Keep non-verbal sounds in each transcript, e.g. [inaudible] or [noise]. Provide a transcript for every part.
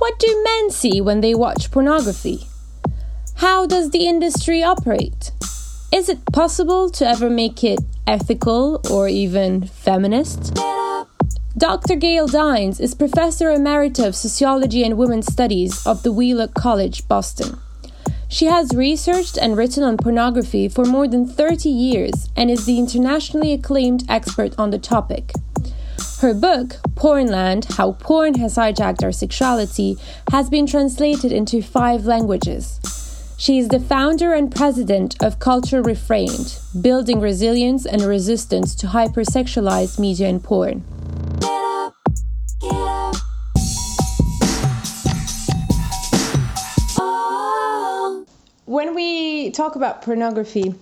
What do men see when they watch pornography? How does the industry operate? Is it possible to ever make it ethical or even feminist? Dr. Gail Dines is Professor Emerita of Sociology and Women's Studies of the Wheelock College, Boston. She has researched and written on pornography for more than 30 years and is the internationally acclaimed expert on the topic. Her book, Pornland How Porn Has Hijacked Our Sexuality, has been translated into five languages. She is the founder and president of Culture Reframed, building resilience and resistance to hypersexualized media and porn. when we talk about pornography,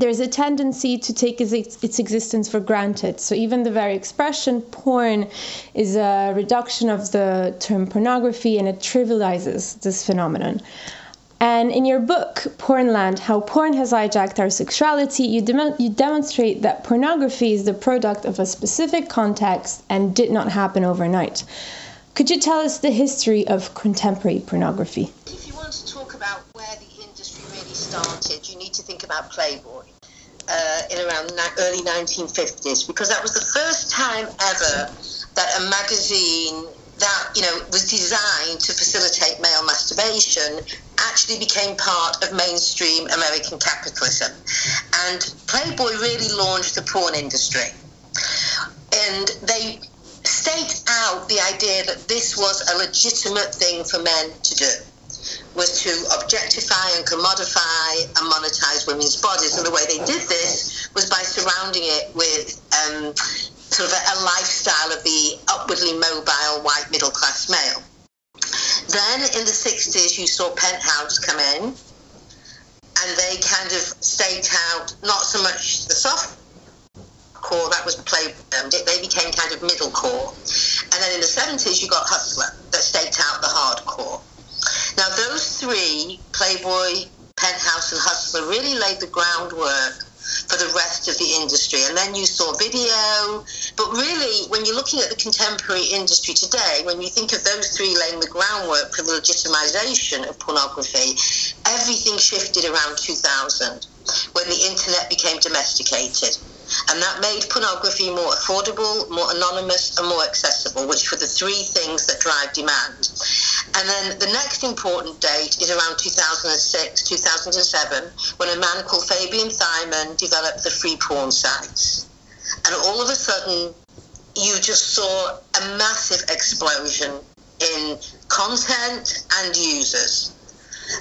there's a tendency to take its existence for granted. So even the very expression porn is a reduction of the term pornography and it trivializes this phenomenon. And in your book, Pornland How Porn Has Hijacked Our Sexuality, you, dem- you demonstrate that pornography is the product of a specific context and did not happen overnight. Could you tell us the history of contemporary pornography? If you want to talk about started, you need to think about Playboy uh, in around the early 1950s because that was the first time ever that a magazine that you know was designed to facilitate male masturbation actually became part of mainstream American capitalism, and Playboy really launched the porn industry, and they staked out the idea that this was a legitimate thing for men to do was to objectify and commodify and monetize women's bodies. And the way they did this was by surrounding it with um, sort of a, a lifestyle of the upwardly mobile white middle class male. Then in the 60s, you saw Penthouse come in, and they kind of staked out not so much the soft core that was played um, they became kind of middle core and then in the 70s you got hustler that staked out the hardcore now, those three, Playboy, Penthouse, and Hustler, really laid the groundwork for the rest of the industry. And then you saw video. But really, when you're looking at the contemporary industry today, when you think of those three laying the groundwork for the legitimization of pornography, everything shifted around 2000 when the internet became domesticated. And that made pornography more affordable, more anonymous, and more accessible, which were the three things that drive demand. And then the next important date is around 2006, 2007, when a man called Fabian Simon developed the free porn sites. And all of a sudden, you just saw a massive explosion in content and users.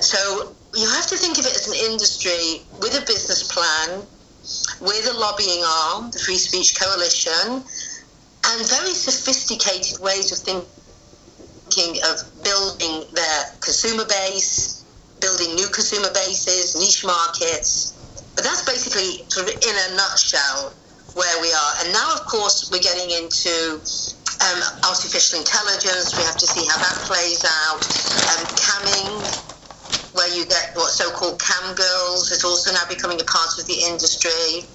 So you have to think of it as an industry with a business plan with a lobbying arm, the Free Speech Coalition, and very sophisticated ways of thinking of building their consumer base, building new consumer bases, niche markets. But that's basically in a nutshell where we are. And now, of course, we're getting into um, artificial intelligence. We have to see how that plays out. Um, camming, where you get what so-called cam girls is also now becoming a part of the industry.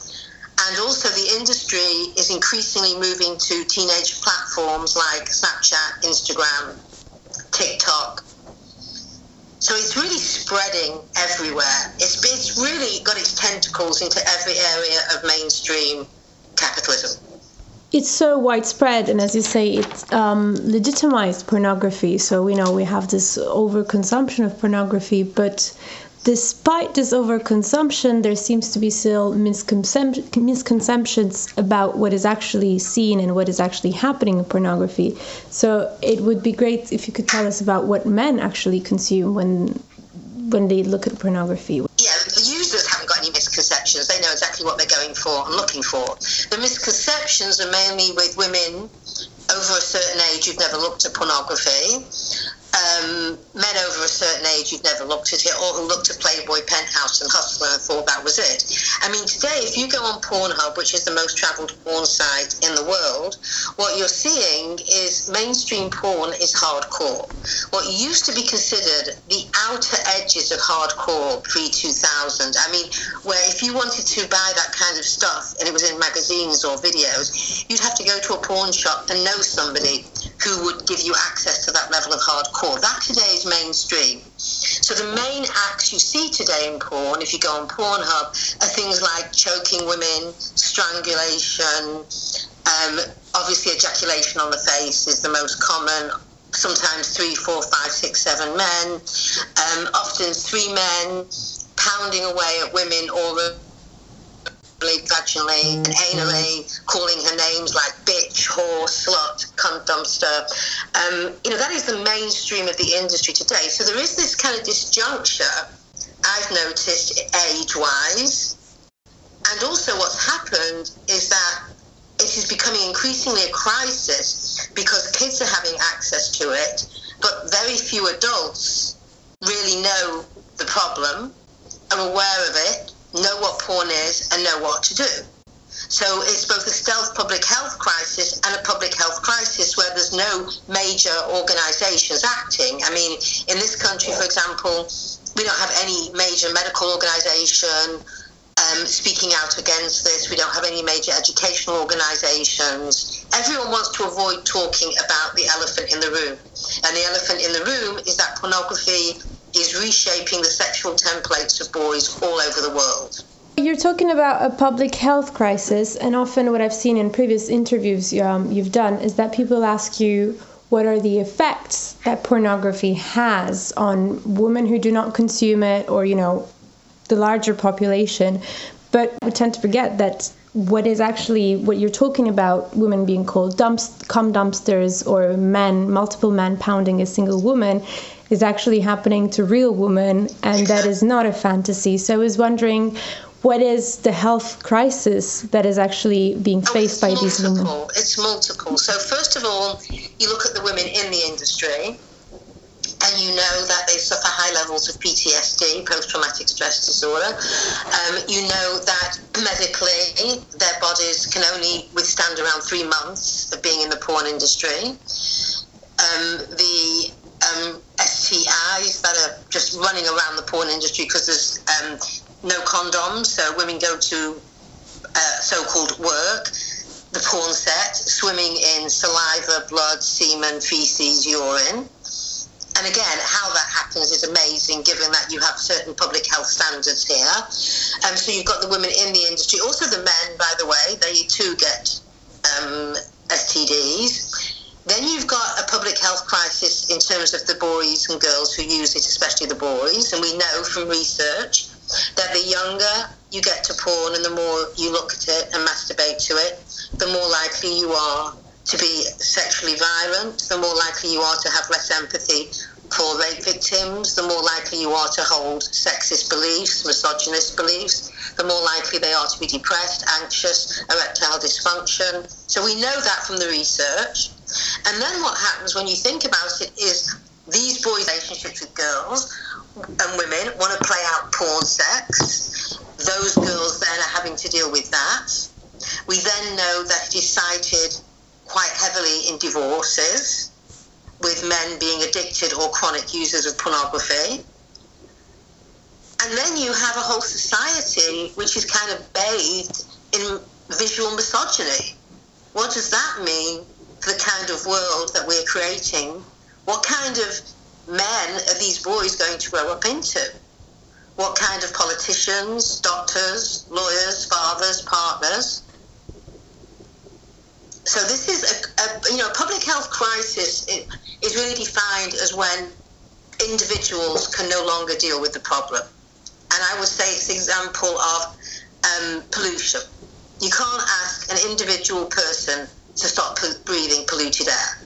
And also the industry is increasingly moving to teenage platforms like Snapchat, Instagram, TikTok. So it's really spreading everywhere. It's, it's really got its tentacles into every area of mainstream capitalism it's so widespread and as you say it's um, legitimized pornography so we know we have this overconsumption of pornography but despite this overconsumption there seems to be still misconceptions about what is actually seen and what is actually happening in pornography so it would be great if you could tell us about what men actually consume when when they look at pornography yeah the users haven't got any misconceptions. They know exactly what they're going for and looking for. The misconceptions are mainly with women over a certain age who've never looked at pornography um, men over a certain age who've never looked at it or who looked at Playboy, Penthouse, and Hustler and thought that was it. I mean, today, if you go on Pornhub, which is the most travelled porn site in the world, what you're seeing is mainstream porn is hardcore. What used to be considered the outer edges of hardcore pre 2000, I mean, where if you wanted to buy that kind of stuff and it was in magazines or videos, you'd have to go to a porn shop and know somebody who would give you access to that level of hardcore. That today is mainstream. So the main acts you see today in porn, if you go on Pornhub, are things like choking women, strangulation, um, obviously ejaculation on the face is the most common. Sometimes three, four, five, six, seven men. Um, often three men pounding away at women or vaginally and anally, calling her names like bitch, whore, slut, cunt, dumpster. Um, you know, that is the mainstream of the industry today. So there is this kind of disjuncture, I've noticed, age wise. And also, what's happened is that it is becoming increasingly a crisis because kids are having access to it, but very few adults really know the problem, are aware of it, know what porn is, and know what to do. So it's both a stealth public health crisis and a public health crisis where there's no major organisations acting. I mean, in this country, for example, we don't have any major medical organisation um, speaking out against this. We don't have any major educational organisations. Everyone wants to avoid talking about the elephant in the room. And the elephant in the room is that pornography is reshaping the sexual templates of boys all over the world. You're talking about a public health crisis, and often what I've seen in previous interviews um, you've done is that people ask you what are the effects that pornography has on women who do not consume it or, you know, the larger population. But we tend to forget that what is actually what you're talking about women being called dumps cum dumpsters or men multiple men pounding a single woman is actually happening to real women and that is not a fantasy so i was wondering what is the health crisis that is actually being oh, faced oh, by multiple. these women it's multiple so first of all you look at the women in the industry and you know that they suffer high levels of PTSD, post traumatic stress disorder. Um, you know that medically their bodies can only withstand around three months of being in the porn industry. Um, the um, STIs that are just running around the porn industry because there's um, no condoms, so women go to uh, so called work the porn set, swimming in saliva, blood, semen, feces, urine and again, how that happens is amazing given that you have certain public health standards here. Um, so you've got the women in the industry, also the men, by the way, they too get um, STDs. Then you've got a public health of the boys and girls who use it, especially the boys. And we know from research that the younger you get to porn and the more you look at it and masturbate to it, the more likely you are to be sexually violent, the more likely you are to have less empathy for rape victims, the more likely you are to hold sexist beliefs, misogynist beliefs, the more likely they are to be depressed, anxious, erectile dysfunction. So we know that from the research. And then what happens when you think about it is these boys' relationships with girls and women want to play out porn sex. Those girls then are having to deal with that. We then know that it is cited quite heavily in divorces, with men being addicted or chronic users of pornography. And then you have a whole society which is kind of bathed in visual misogyny. What does that mean the kind of world that we're creating? What kind of men are these boys going to grow up into? What kind of politicians, doctors, lawyers, fathers, partners? So this is a, a you know public health crisis is really defined as when individuals can no longer deal with the problem, and I would say it's the example of um, pollution. You can't ask an individual person to stop breathing polluted air.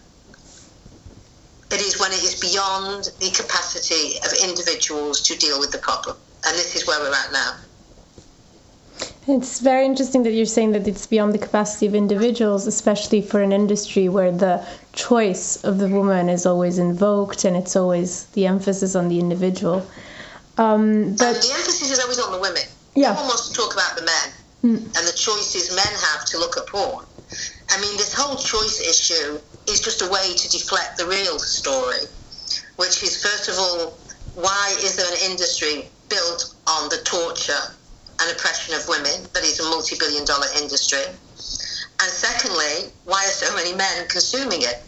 It is when it is beyond the capacity of individuals to deal with the problem, and this is where we're at now. It's very interesting that you're saying that it's beyond the capacity of individuals, especially for an industry where the choice of the woman is always invoked and it's always the emphasis on the individual. Um, but the emphasis is always on the women. Yeah. No one wants to talk about the men mm. and the choices men have to look at porn. I mean, this whole choice issue is just a way to deflect the real story, which is first of all, why is there an industry built on the torture and oppression of women that is a multi billion dollar industry? And secondly, why are so many men consuming it?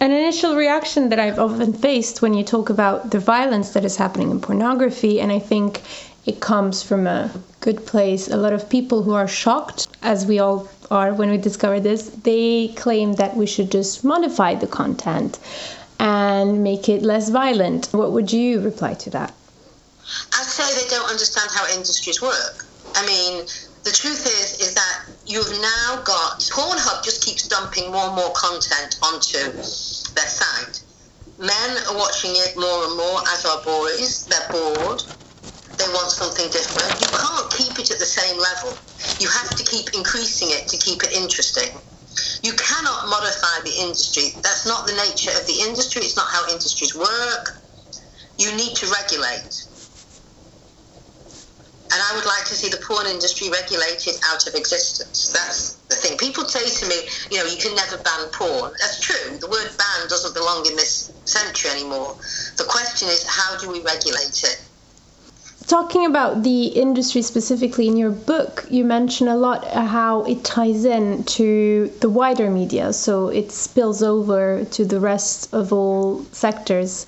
An initial reaction that I've often faced when you talk about the violence that is happening in pornography, and I think it comes from a good place. A lot of people who are shocked, as we all are when we discover this, they claim that we should just modify the content and make it less violent. What would you reply to that? I'd say they don't understand how industries work. I mean, the truth is is that you've now got Pornhub just keeps dumping more and more content onto their site. Men are watching it more and more, as are boys. They're bored. Something different. You can't keep it at the same level. You have to keep increasing it to keep it interesting. You cannot modify the industry. That's not the nature of the industry. It's not how industries work. You need to regulate. And I would like to see the porn industry regulated out of existence. That's the thing. People say to me, you know, you can never ban porn. That's true. The word ban doesn't belong in this century anymore. The question is, how do we regulate it? Talking about the industry specifically in your book, you mention a lot how it ties in to the wider media, so it spills over to the rest of all sectors,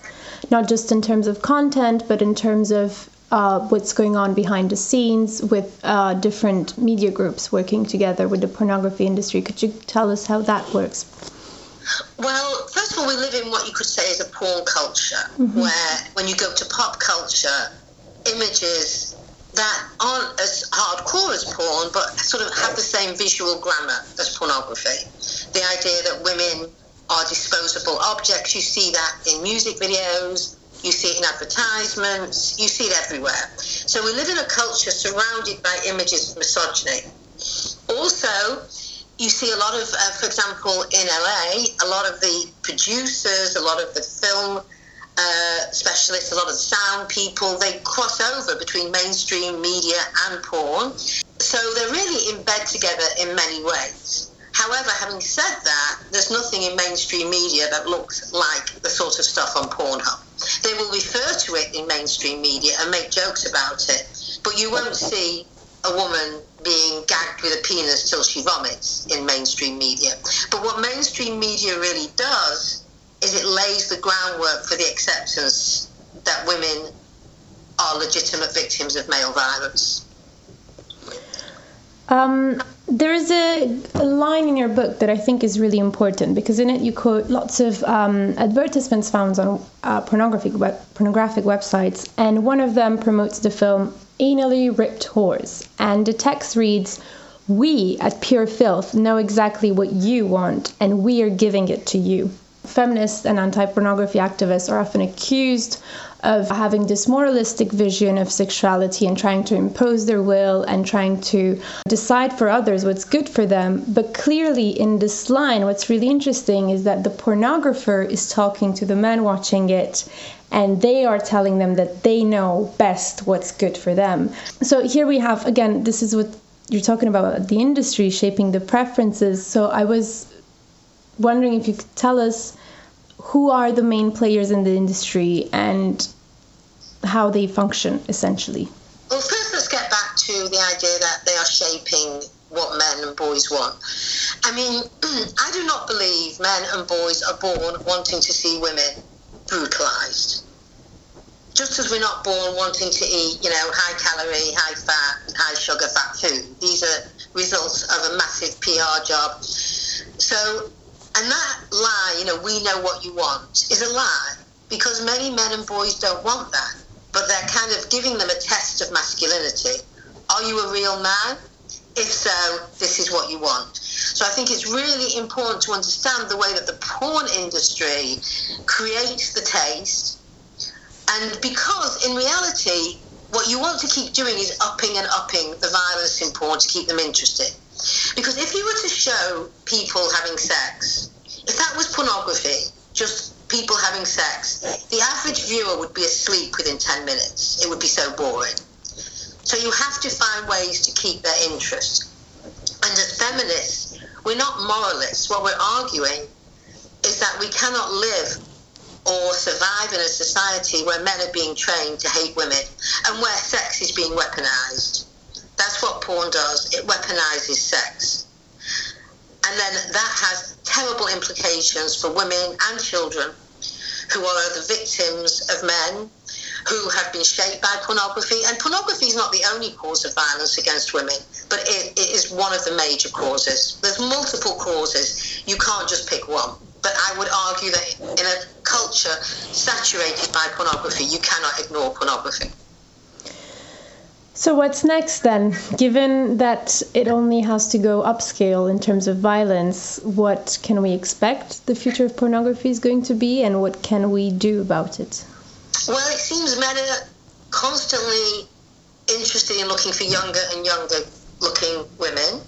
not just in terms of content, but in terms of uh, what's going on behind the scenes with uh, different media groups working together with the pornography industry. Could you tell us how that works? Well, first of all, we live in what you could say is a porn culture, mm-hmm. where when you go to pop culture, images that aren't as hardcore as porn, but sort of have the same visual grammar as pornography. The idea that women are disposable objects, you see that in music videos, you see it in advertisements, you see it everywhere. So we live in a culture surrounded by images of misogyny. Also, you see a lot of, uh, for example, in LA, a lot of the producers, a lot of the film uh, specialists, a lot of sound people, they cross over between mainstream media and porn. So they're really in bed together in many ways. However, having said that, there's nothing in mainstream media that looks like the sort of stuff on Pornhub. They will refer to it in mainstream media and make jokes about it, but you won't see a woman being gagged with a penis till she vomits in mainstream media. But what mainstream media really does is it lays the groundwork for the acceptance that women are legitimate victims of male violence. Um, there is a, a, line in your book that I think is really important because in it you quote lots of um, advertisements found on uh, pornographic web, pornographic websites, and one of them promotes the film Anally Ripped Whores, and the text reads, "We at Pure Filth know exactly what you want, and we are giving it to you." Feminists and anti-pornography activists are often accused of having this moralistic vision of sexuality and trying to impose their will and trying to decide for others what's good for them. But clearly, in this line, what's really interesting is that the pornographer is talking to the men watching it and they are telling them that they know best what's good for them. So here we have again, this is what you're talking about the industry shaping the preferences. So I was wondering if you could tell us who are the main players in the industry and how they function essentially? Well, first, let's get back to the idea that they are shaping what men and boys want. I mean, [clears throat] I do not believe men and boys are born wanting to see women brutalized. Just as we're not born wanting to eat, you know, high calorie, high fat, high sugar fat food. These are results of a massive PR job. So and that lie, you know, we know what you want, is a lie because many men and boys don't want that. But they're kind of giving them a test of masculinity. Are you a real man? If so, this is what you want. So I think it's really important to understand the way that the porn industry creates the taste. And because in reality, what you want to keep doing is upping and upping the violence in porn to keep them interested. Because if you were to show people having sex, if that was pornography, just people having sex, the average viewer would be asleep within 10 minutes. It would be so boring. So you have to find ways to keep their interest. And as feminists, we're not moralists. What we're arguing is that we cannot live or survive in a society where men are being trained to hate women and where sex is being weaponized. That's what porn does. It weaponizes sex. And then that has terrible implications for women and children who are the victims of men who have been shaped by pornography. And pornography is not the only cause of violence against women, but it, it is one of the major causes. There's multiple causes. You can't just pick one. But I would argue that in a culture saturated by pornography, you cannot ignore pornography. So, what's next then? Given that it only has to go upscale in terms of violence, what can we expect the future of pornography is going to be, and what can we do about it? Well, it seems men are constantly interested in looking for younger and younger looking women,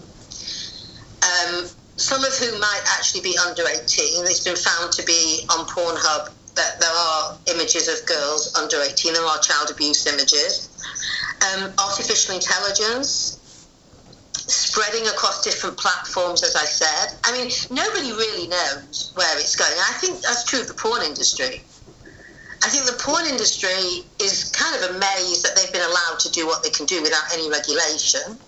um, some of whom might actually be under 18. It's been found to be on Pornhub that there are images of girls under 18, there are child abuse images um, artificial intelligence spreading across different platforms, as I said. I mean, nobody really knows where it's going. I think that's true of the porn industry. I think the porn industry is kind of amazed that they've been allowed to do what they can do without any regulation.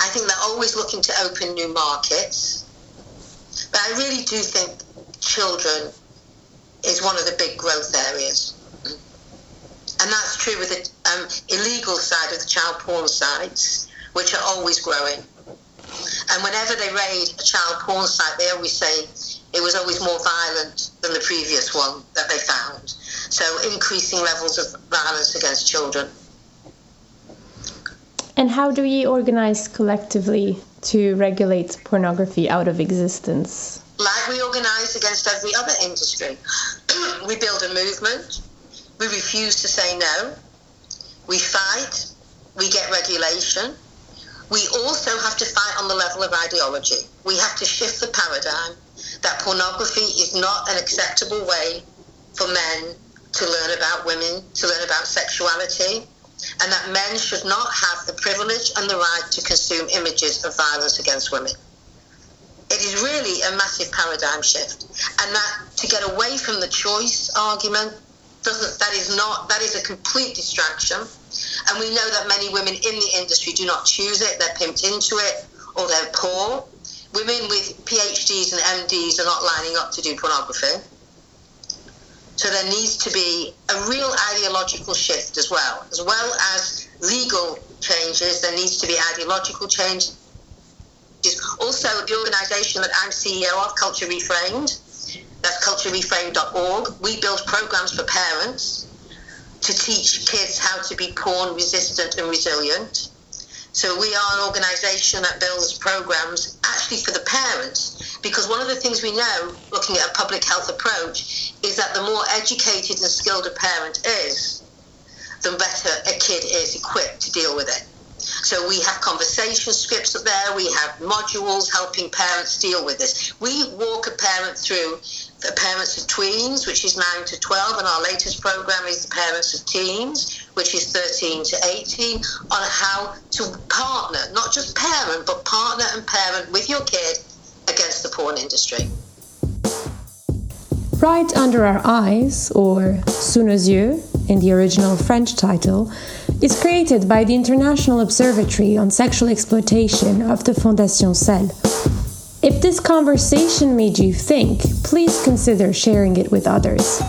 I think they're always looking to open new markets. But I really do think children is one of the big growth areas. And that's true with the um, illegal side of the child porn sites, which are always growing. And whenever they raid a child porn site, they always say it was always more violent than the previous one that they found. So increasing levels of violence against children. And how do we organize collectively to regulate pornography out of existence? Like we organize against every other industry. [clears throat] we build a movement. We refuse to say no. We fight, we get regulation. We also have to fight on the level of ideology. We have to shift the paradigm that pornography is not an acceptable way for men to learn about women, to learn about sexuality, and that men should not have the privilege and the right to consume images of violence against women. It is really a massive paradigm shift, and that to get away from the choice argument doesn't that is not that is a complete distraction. And we know that many women in the industry do not choose it. They're pimped into it or they're poor. Women with phds and mds are not lining up to do pornography. So there needs to be a real ideological shift as well. As well as legal changes there needs to be ideological change also the organization that i'm ceo of culture reframed that's culturereframed.org. We build programs for parents to teach kids how to be porn resistant and resilient. So we are an organisation that builds programs actually for the parents because one of the things we know, looking at a public health approach, is that the more educated and skilled a parent is, the better a kid is equipped to deal with it. So we have conversation scripts up there, we have modules helping parents deal with this. We walk a parent through the parents of tweens, which is 9 to 12, and our latest program is the parents of teens, which is 13 to 18, on how to partner, not just parent, but partner and parent with your kid against the porn industry. Right Under Our Eyes, or Sous nos yeux in the original French title, is created by the International Observatory on Sexual Exploitation of the Fondation Scelles. If this conversation made you think, please consider sharing it with others.